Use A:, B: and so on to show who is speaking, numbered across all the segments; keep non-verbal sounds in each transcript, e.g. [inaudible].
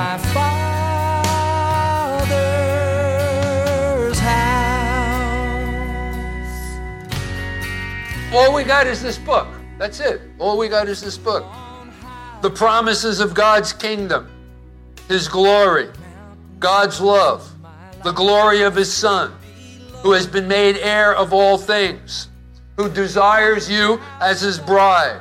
A: my Father's house.
B: All we got is this book. That's it. All we got is this book. The promises of God's kingdom, His glory, God's love, the glory of His Son, who has been made heir of all things, who desires you as His bride.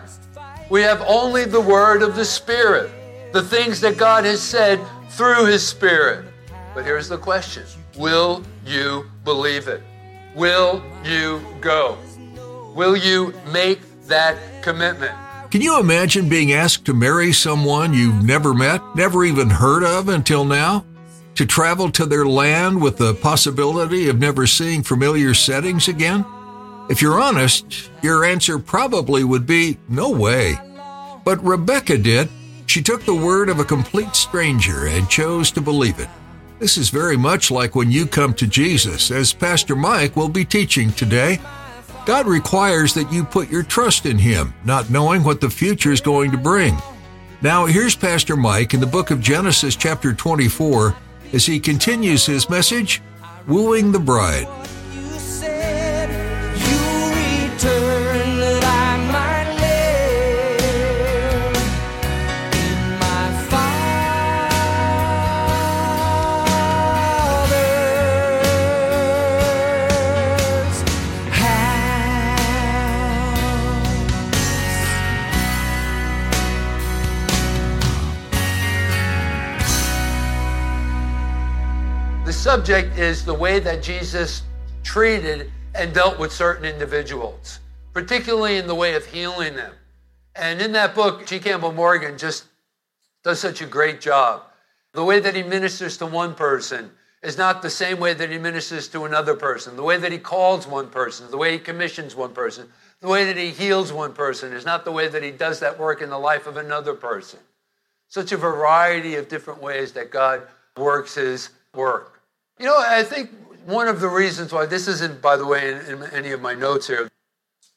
B: We have only the word of the Spirit, the things that God has said through His Spirit. But here's the question Will you believe it? Will you go? Will you make that commitment?
C: Can you imagine being asked to marry someone you've never met, never even heard of until now? To travel to their land with the possibility of never seeing familiar settings again? If you're honest, your answer probably would be no way. But Rebecca did. She took the word of a complete stranger and chose to believe it. This is very much like when you come to Jesus, as Pastor Mike will be teaching today. God requires that you put your trust in Him, not knowing what the future is going to bring. Now, here's Pastor Mike in the book of Genesis, chapter 24, as he continues his message Wooing the Bride.
B: The subject is the way that Jesus treated and dealt with certain individuals, particularly in the way of healing them. And in that book, G. Campbell Morgan just does such a great job. The way that he ministers to one person is not the same way that he ministers to another person. The way that he calls one person, the way he commissions one person, the way that he heals one person is not the way that he does that work in the life of another person. Such a variety of different ways that God works his work. You know, I think one of the reasons why this isn't, by the way, in, in any of my notes here,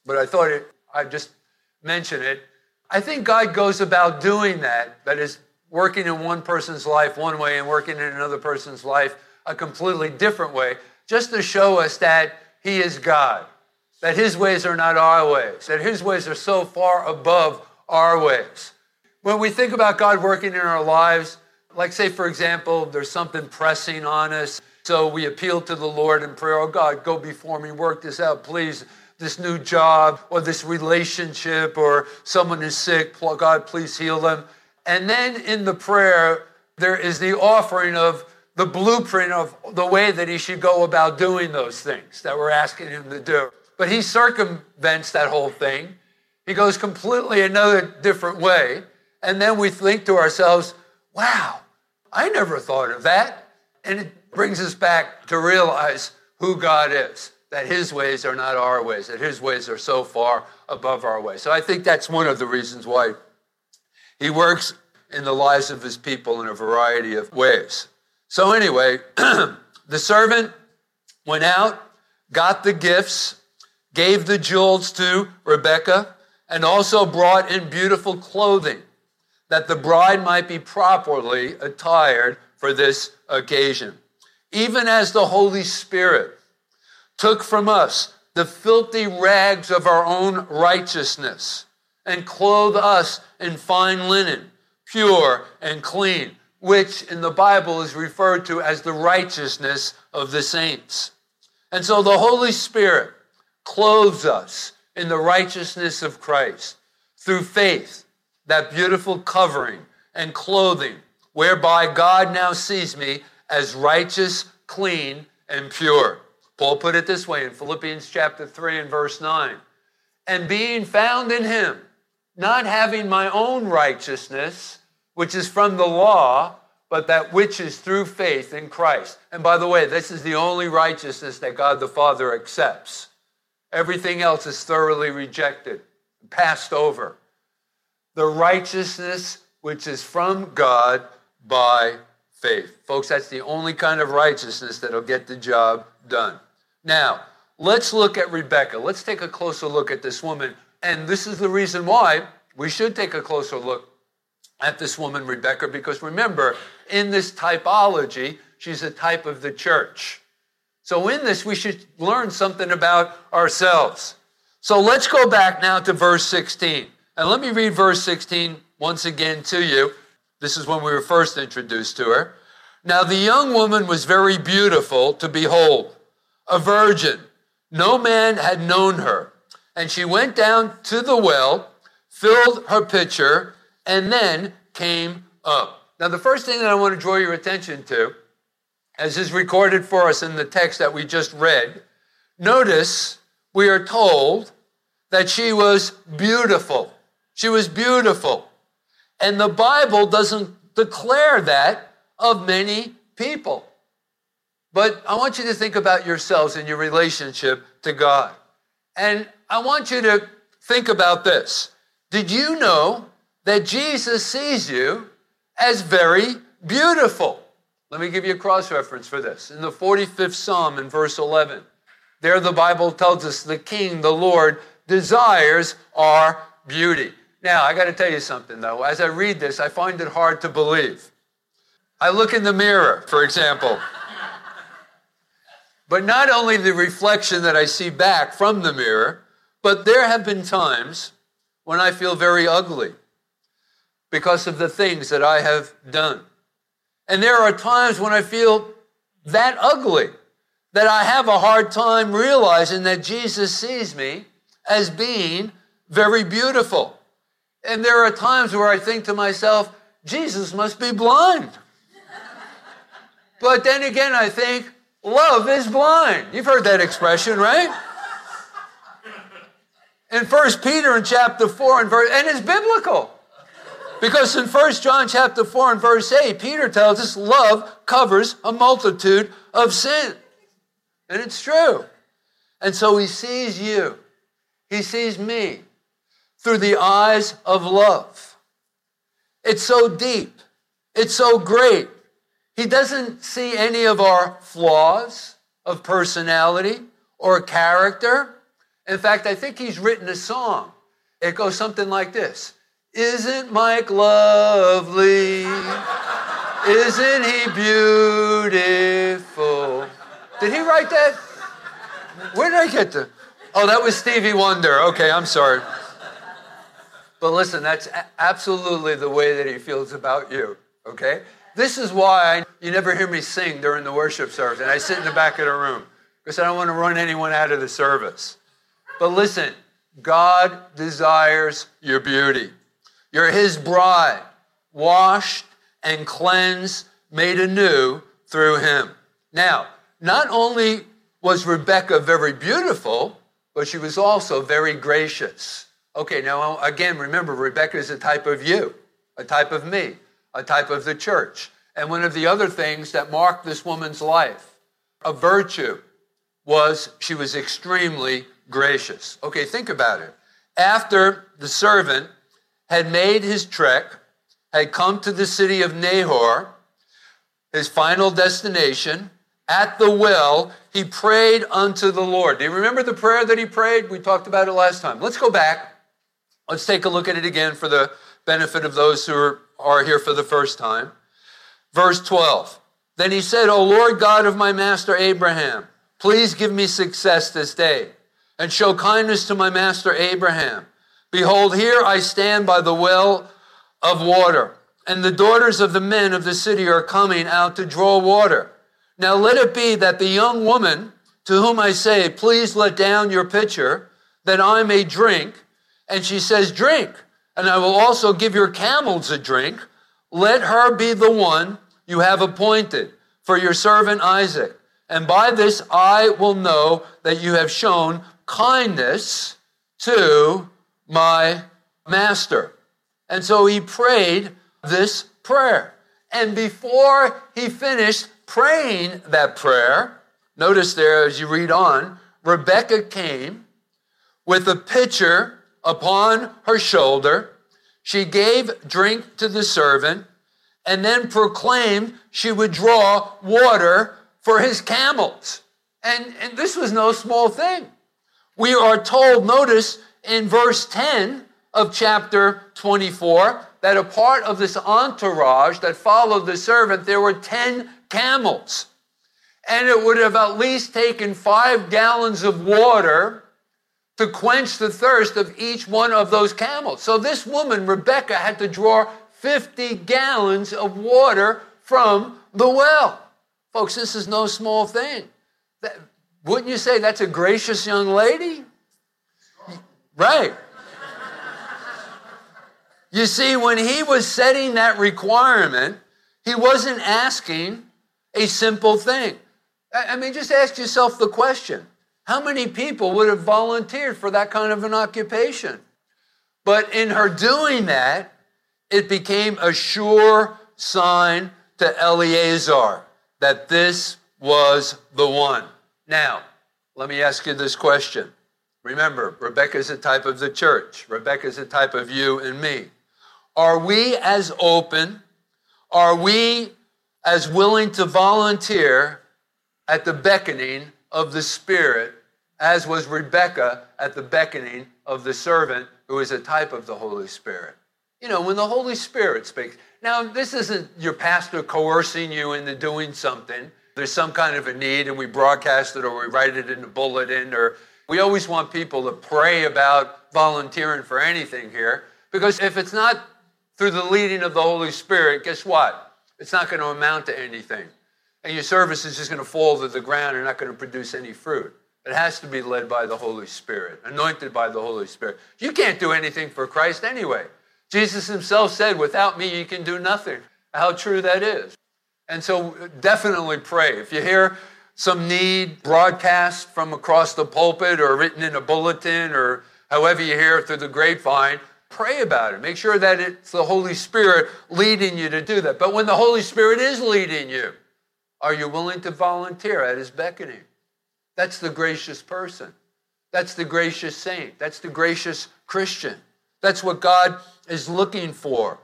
B: but I thought it, I'd just mention it. I think God goes about doing that, that is, working in one person's life one way and working in another person's life a completely different way, just to show us that He is God, that His ways are not our ways, that His ways are so far above our ways. When we think about God working in our lives, like, say, for example, there's something pressing on us. So we appeal to the Lord in prayer, oh God, go before me, work this out, please. This new job or this relationship or someone is sick, God, please heal them. And then in the prayer, there is the offering of the blueprint of the way that he should go about doing those things that we're asking him to do. But he circumvents that whole thing. He goes completely another different way. And then we think to ourselves, wow, I never thought of that. And it brings us back to realize who God is, that his ways are not our ways, that his ways are so far above our ways. So I think that's one of the reasons why he works in the lives of his people in a variety of ways. So, anyway, [clears throat] the servant went out, got the gifts, gave the jewels to Rebekah, and also brought in beautiful clothing that the bride might be properly attired for this occasion. Even as the Holy Spirit took from us the filthy rags of our own righteousness and clothed us in fine linen, pure and clean, which in the Bible is referred to as the righteousness of the saints. And so the Holy Spirit clothes us in the righteousness of Christ through faith, that beautiful covering and clothing, whereby God now sees me as righteous, clean, and pure. Paul put it this way in Philippians chapter 3 and verse 9 and being found in him, not having my own righteousness, which is from the law, but that which is through faith in Christ. And by the way, this is the only righteousness that God the Father accepts. Everything else is thoroughly rejected, passed over. The righteousness which is from God by faith. Folks, that's the only kind of righteousness that'll get the job done. Now, let's look at Rebecca. Let's take a closer look at this woman. And this is the reason why we should take a closer look at this woman, Rebecca, because remember, in this typology, she's a type of the church. So, in this, we should learn something about ourselves. So, let's go back now to verse 16. And let me read verse 16 once again to you. This is when we were first introduced to her. Now, the young woman was very beautiful to behold, a virgin. No man had known her. And she went down to the well, filled her pitcher, and then came up. Now, the first thing that I want to draw your attention to, as is recorded for us in the text that we just read, notice we are told that she was beautiful. She was beautiful. And the Bible doesn't declare that of many people. But I want you to think about yourselves and your relationship to God. And I want you to think about this. Did you know that Jesus sees you as very beautiful? Let me give you a cross reference for this. In the 45th Psalm, in verse 11, there the Bible tells us the King, the Lord, desires our beauty. Now, I got to tell you something though. As I read this, I find it hard to believe. I look in the mirror, for example. but not only the reflection that I see back from the mirror, but there have been times when I feel very ugly because of the things that I have done. And there are times when I feel that ugly that I have a hard time realizing that Jesus sees me as being very beautiful. And there are times where I think to myself, Jesus must be blind. but then again, I think, love is blind. You've heard that expression, right? In 1 Peter in chapter 4 and verse, and it's biblical. Because in 1 John chapter 4 and verse 8, Peter tells us love covers a multitude of sin. And it's true. And so he sees you. He sees me through the eyes of love. It's so deep. It's so great. He doesn't see any of our flaws of personality or character. In fact, I think he's written a song. It goes something like this Isn't Mike lovely? Isn't he beautiful? Did he write that? Where did I get the? Oh, that was Stevie Wonder. Okay, I'm sorry. But listen, that's absolutely the way that he feels about you, okay? This is why you never hear me sing during the worship service, and I sit in the back of the room because I don't want to run anyone out of the service. But listen, God desires your beauty. You're his bride, washed and cleansed, made anew through him. Now, not only was Rebecca very beautiful, but she was also very gracious. Okay, now again, remember, Rebecca is a type of you, a type of me, a type of the church. And one of the other things that marked this woman's life, a virtue, was she was extremely gracious. Okay, think about it. After the servant had made his trek, had come to the city of Nahor, his final destination, at the well, he prayed unto the Lord. Do you remember the prayer that he prayed? We talked about it last time. Let's go back. Let's take a look at it again for the benefit of those who are, here for the first time. Verse 12. Then he said, O Lord God of my master Abraham, please give me success this day and show kindness to my master Abraham. Behold, here I stand by the well of water, and the daughters of the men of the city are coming out to draw water. Now let it be that the young woman to whom I say, Please let down your pitcher, that I may drink, and she says, Drink, and I will also give your camels a drink. Let her be the one you have appointed for your servant Isaac. And by this I will know that you have shown kindness to my master. And so he prayed this prayer. And before he finished praying that prayer, notice there as you read on, Rebecca came with a pitcher upon her shoulder. She gave drink to the servant and then proclaimed she would draw water for his camels. And, and this was no small thing. We are told, notice in verse 10 of chapter 24, that a part of this entourage that followed the servant, there were 10 camels. And it would have at least taken five gallons of water to quench the thirst of each one of those camels. So this woman, Rebecca, had to draw 50 gallons of water from the well. Folks, this is no small thing. That, wouldn't you say that's a gracious young lady? Right. You see, when he was setting that requirement, he wasn't asking a simple thing. I mean, just ask yourself the question how many people would have volunteered for that kind of an occupation? But in her doing that, it became a sure sign to Eleazar that this was the one. Now, let me ask you this question. Remember, Rebecca is a type of the church. Rebecca is a type of you and me. Are we as open? Are we as willing to volunteer at the beckoning of the Spirit as was Rebecca at the beckoning of the servant who is a type of the Holy Spirit? You know, when the Holy Spirit speaks. Now, this isn't your pastor coercing you into doing something. There's some kind of a need, and we broadcast it or we write it in a bulletin, or we always want people to pray about volunteering for anything here. Because if it's not through the leading of the Holy Spirit, guess what? It's not going to amount to anything. And your service is just going to fall to the ground and not going to produce any fruit. It has to be led by the Holy Spirit, anointed by the Holy Spirit. You can't do anything for Christ anyway. Jesus himself said, Without me, you can do nothing. How true that is. And so definitely pray. If you hear some need broadcast from across the pulpit or written in a bulletin or however you hear it through the grapevine, pray about it. Make sure that it's the Holy Spirit leading you to do that. But when the Holy Spirit is leading you, are you willing to volunteer at his beckoning? That's the gracious person. That's the gracious saint. That's the gracious Christian. That's what God is looking for.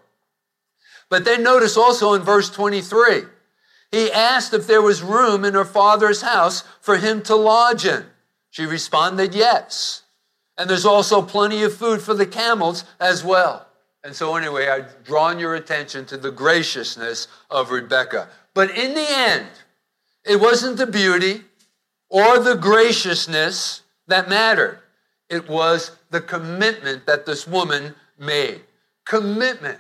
B: But then notice also in verse 23, he asked if there was room in her father's house for him to lodge in. She responded, yes. And there's also plenty of food for the camels as well. And so, anyway, I've drawn your attention to the graciousness of Rebecca. But in the end, it wasn't the beauty or the graciousness that mattered, it was the commitment that this woman made. Commitment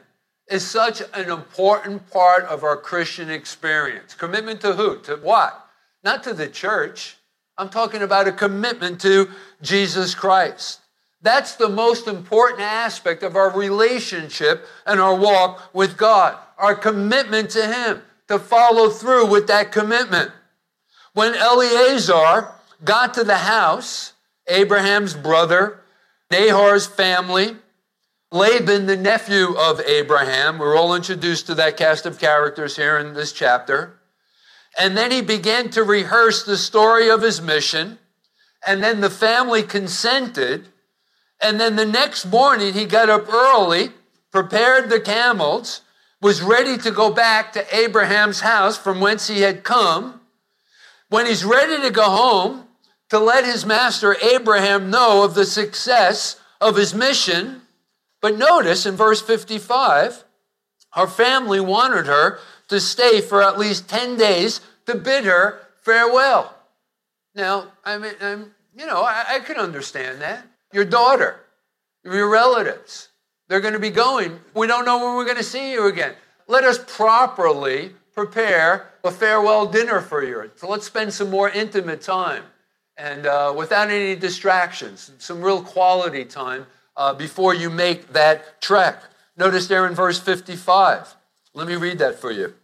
B: is such an important part of our Christian experience. Commitment to who? To what? Not to the church. I'm talking about a commitment to Jesus Christ. That's the most important aspect of our relationship and our walk with God, our commitment to Him, to follow through with that commitment. When Eleazar got to the house, Abraham's brother, Nahor's family, Laban, the nephew of Abraham, we're all introduced to that cast of characters here in this chapter. And then he began to rehearse the story of his mission. And then the family consented. And then the next morning, he got up early, prepared the camels, was ready to go back to Abraham's house from whence he had come. When he's ready to go home, to let his master Abraham know of the success of his mission. But notice in verse 55, her family wanted her to stay for at least 10 days to bid her farewell. Now, I mean, I'm, you know, I, I can understand that. Your daughter, your relatives, they're going to be going. We don't know when we're going to see you again. Let us properly prepare a farewell dinner for you. So let's spend some more intimate time and uh, without any distractions, some real quality time uh, before you make that trek. Notice there in verse 55. Let me read that for you.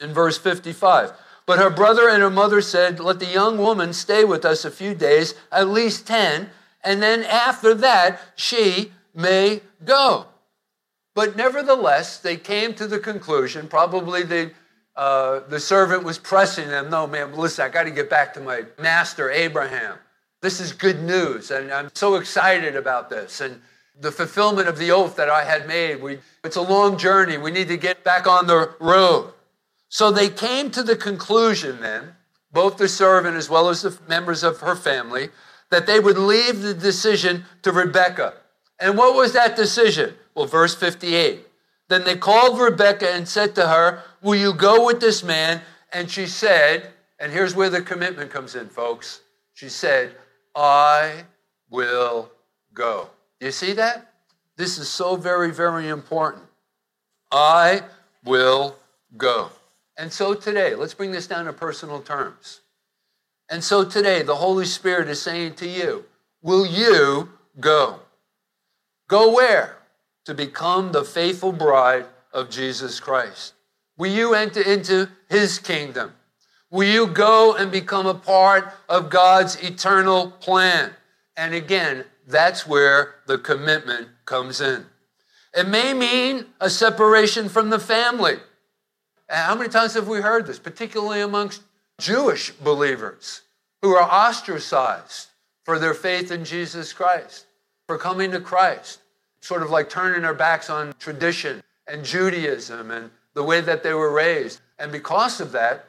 B: In verse 55. But her brother and her mother said, Let the young woman stay with us a few days, at least 10, and then after that she may go. But nevertheless, they came to the conclusion, probably the, uh, the servant was pressing them, No, man, listen, I got to get back to my master, Abraham. This is good news, and I'm so excited about this. And the fulfillment of the oath that I had made. We, it's a long journey. We need to get back on the road. So they came to the conclusion then, both the servant as well as the members of her family, that they would leave the decision to Rebekah. And what was that decision? Well, verse 58. Then they called Rebekah and said to her, Will you go with this man? And she said, and here's where the commitment comes in, folks. She said, I will go. You see that? This is so very, very important. I will go. And so today, let's bring this down to personal terms. And so today, the Holy Spirit is saying to you, Will you go? Go where? To become the faithful bride of Jesus Christ. Will you enter into his kingdom? Will you go and become a part of God's eternal plan? And again, that's where the commitment comes in. It may mean a separation from the family. How many times have we heard this, particularly amongst Jewish believers who are ostracized for their faith in Jesus Christ, for coming to Christ, sort of like turning their backs on tradition and Judaism and the way that they were raised. And because of that,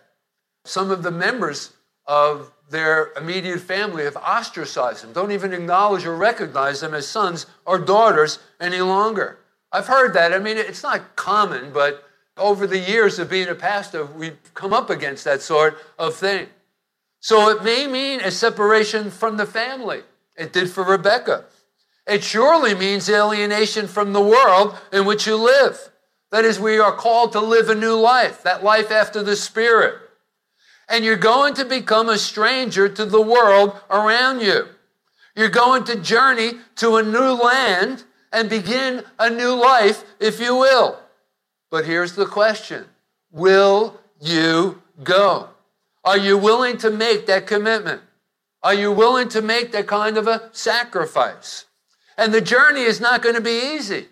B: some of the members of their immediate family have ostracized them, don't even acknowledge or recognize them as sons or daughters any longer. I've heard that. I mean, it's not common, but over the years of being a pastor, we've come up against that sort of thing. So it may mean a separation from the family. It did for Rebecca. It surely means alienation from the world in which you live. That is, we are called to live a new life, that life after the Spirit. And you're going to become a stranger to the world around you. You're going to journey to a new land and begin a new life, if you will. But here's the question Will you go? Are you willing to make that commitment? Are you willing to make that kind of a sacrifice? And the journey is not going to be easy.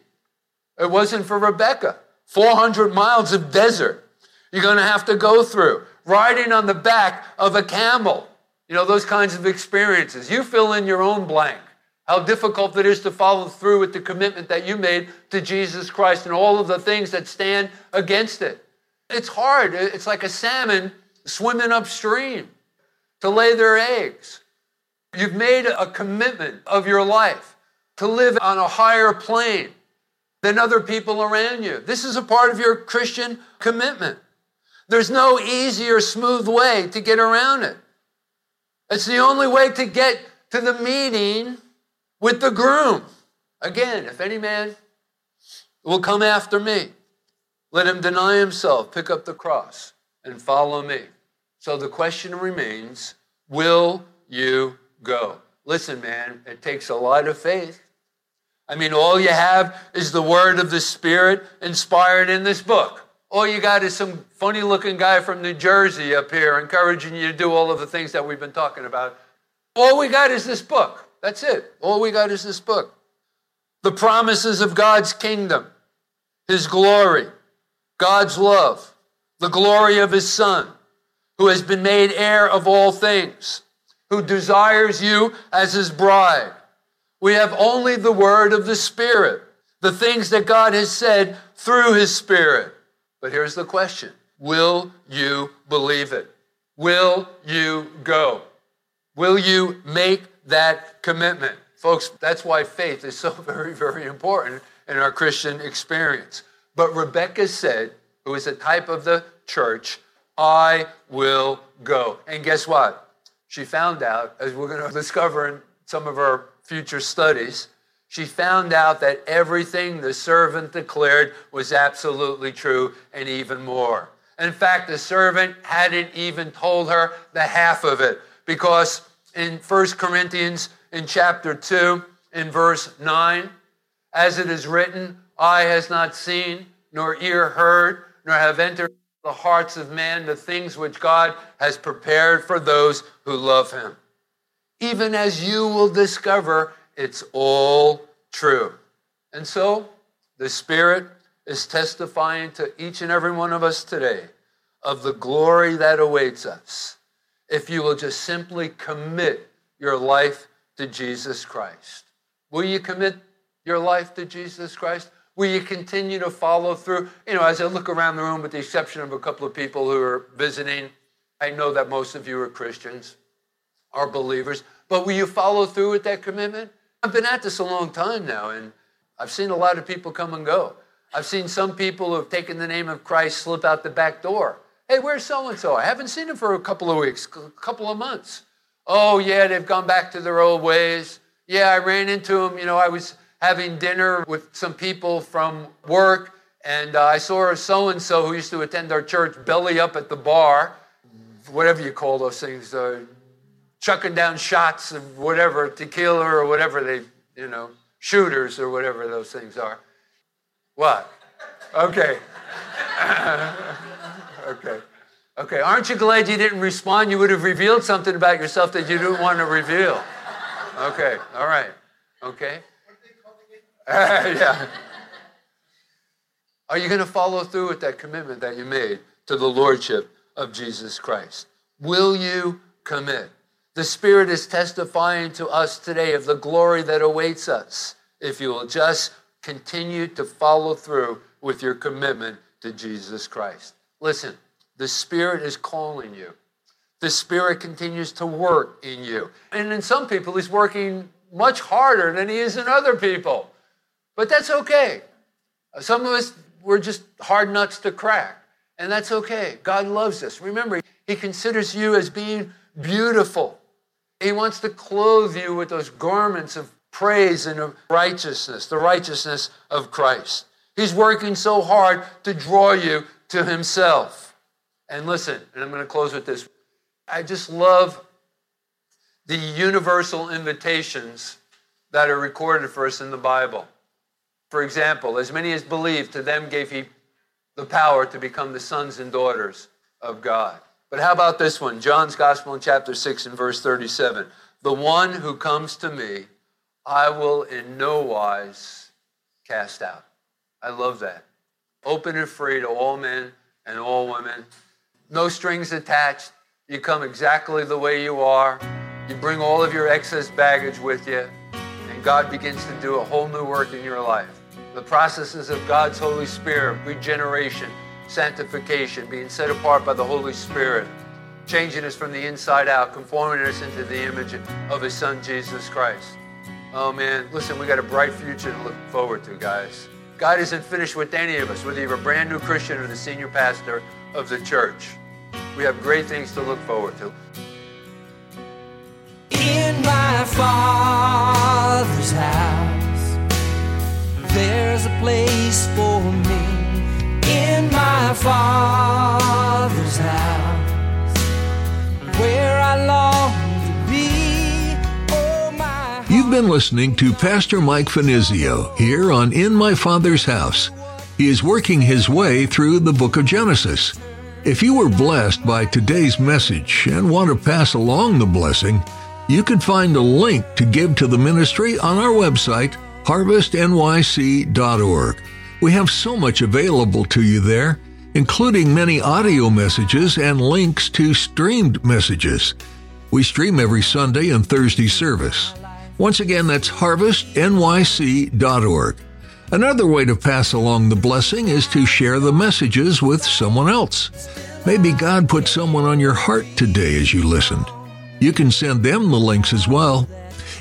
B: It wasn't for Rebecca. 400 miles of desert you're going to have to go through, riding on the back of a camel. You know, those kinds of experiences. You fill in your own blank. How difficult it is to follow through with the commitment that you made to Jesus Christ and all of the things that stand against it. It's hard. It's like a salmon swimming upstream to lay their eggs. You've made a commitment of your life to live on a higher plane than other people around you. This is a part of your Christian commitment. There's no easy or smooth way to get around it. It's the only way to get to the meeting with the groom. Again, if any man will come after me, let him deny himself, pick up the cross, and follow me. So the question remains will you go? Listen, man, it takes a lot of faith. I mean, all you have is the word of the Spirit inspired in this book. All you got is some funny looking guy from New Jersey up here encouraging you to do all of the things that we've been talking about. All we got is this book. That's it. All we got is this book. The promises of God's kingdom, His glory, God's love, the glory of His Son, who has been made heir of all things, who desires you as His bride. We have only the word of the Spirit, the things that God has said through His Spirit. But here's the question Will you believe it? Will you go? Will you make that commitment? Folks, that's why faith is so [laughs] very, very important in our Christian experience. But Rebecca said, who is a type of the church, I will go. And guess what? She found out, as we're going [laughs] to discover in some of our future studies, she found out that everything the servant declared was absolutely true and even more. In fact, the servant hadn't even told her the half of it because in 1 Corinthians in chapter 2 in verse 9 as it is written eye has not seen nor ear heard nor have entered the hearts of man the things which God has prepared for those who love him. Even as you will discover, it's all true. And so, the Spirit is testifying to each and every one of us today of the glory that awaits us if you will just simply commit your life to Jesus Christ. Will you commit your life to Jesus Christ? Will you continue to follow through? You know, as I look around the room, with the exception of a couple of people who are visiting, I know that most of you are Christians, are believers, but will you follow through with that commitment? I've been at this a long time now, and I've seen a lot of people come and go. I've seen some people who have taken the name of Christ slip out the back door. Hey, where's so and so? I haven't seen him for a couple of weeks, a couple of months. Oh, yeah, they've gone back to their old ways. Yeah, I ran into him. You know, I was having dinner with some people from work, and uh, I saw so and so who used to attend our church belly up at the bar, whatever you call those things, uh, chucking down shots of whatever, tequila or whatever they, you know, shooters or whatever those things are. What? Okay. [laughs] okay. Okay. Aren't you glad you didn't respond? You would have revealed something about yourself that you didn't want to reveal. Okay. All right. Okay. [laughs] yeah. Are you going to follow through with that commitment that you made to the Lordship of Jesus Christ? Will you commit? The Spirit is testifying to us today of the glory that awaits us if you will just continue to follow through with your commitment to Jesus Christ. Listen, the Spirit is calling you. The Spirit continues to work in you. And in some people, He's working much harder than He is in other people. But that's okay. Some of us, we're just hard nuts to crack. And that's okay. God loves us. Remember, He considers you as being beautiful. He wants to clothe you with those garments of praise and of righteousness, the righteousness of Christ. He's working so hard to draw you to Himself. And listen, and I'm going to close with this. I just love the universal invitations that are recorded for us in the Bible. For example, as many as believed, to them gave He the power to become the sons and daughters of God. But how about this one? John's Gospel in chapter 6 and verse 37. The one who comes to me, I will in no wise cast out. I love that. Open and free to all men and all women. No strings attached. You come exactly the way you are. You bring all of your excess baggage with you, and God begins to do a whole new work in your life. The processes of God's Holy Spirit, regeneration, sanctification, being set apart by the Holy Spirit, changing us from the inside out, conforming us into the image of His Son, Jesus Christ. Oh man, listen, we got a bright future to look forward to, guys. God isn't finished with any of us, whether you're a brand new Christian or the senior pastor of the church. We have great things to look forward to.
A: In my Father's house, there's a place for me. In my Father's house, where I long
C: been listening to Pastor Mike Finizio here on In My Father's House. He is working his way through the book of Genesis. If you were blessed by today's message and want to pass along the blessing, you can find a link to give to the ministry on our website, harvestnyc.org. We have so much available to you there, including many audio messages and links to streamed messages. We stream every Sunday and Thursday service. Once again, that's harvestnyc.org. Another way to pass along the blessing is to share the messages with someone else. Maybe God put someone on your heart today as you listened. You can send them the links as well.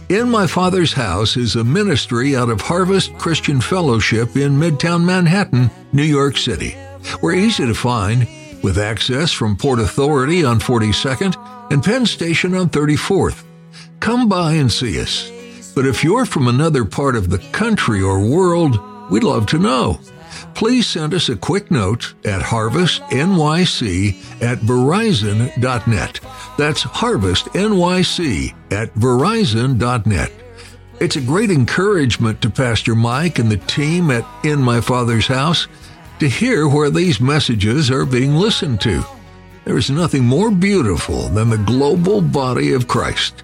C: In My Father's House is a ministry out of Harvest Christian Fellowship in Midtown Manhattan, New York City. We're easy to find, with access from Port Authority on 42nd and Penn Station on 34th. Come by and see us. But if you're from another part of the country or world, we'd love to know. Please send us a quick note at harvestnyc at verizon.net. That's harvestnyc at verizon.net. It's a great encouragement to Pastor Mike and the team at In My Father's House to hear where these messages are being listened to. There is nothing more beautiful than the global body of Christ.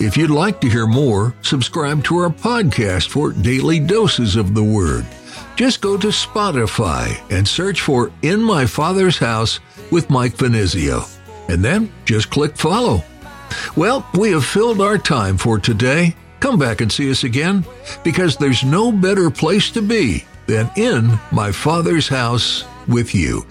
C: If you'd like to hear more, subscribe to our podcast for daily doses of the Word. Just go to Spotify and search for In My Father's House with Mike Finizio. And then just click follow. Well, we have filled our time for today. Come back and see us again because there's no better place to be than in my Father's house with you.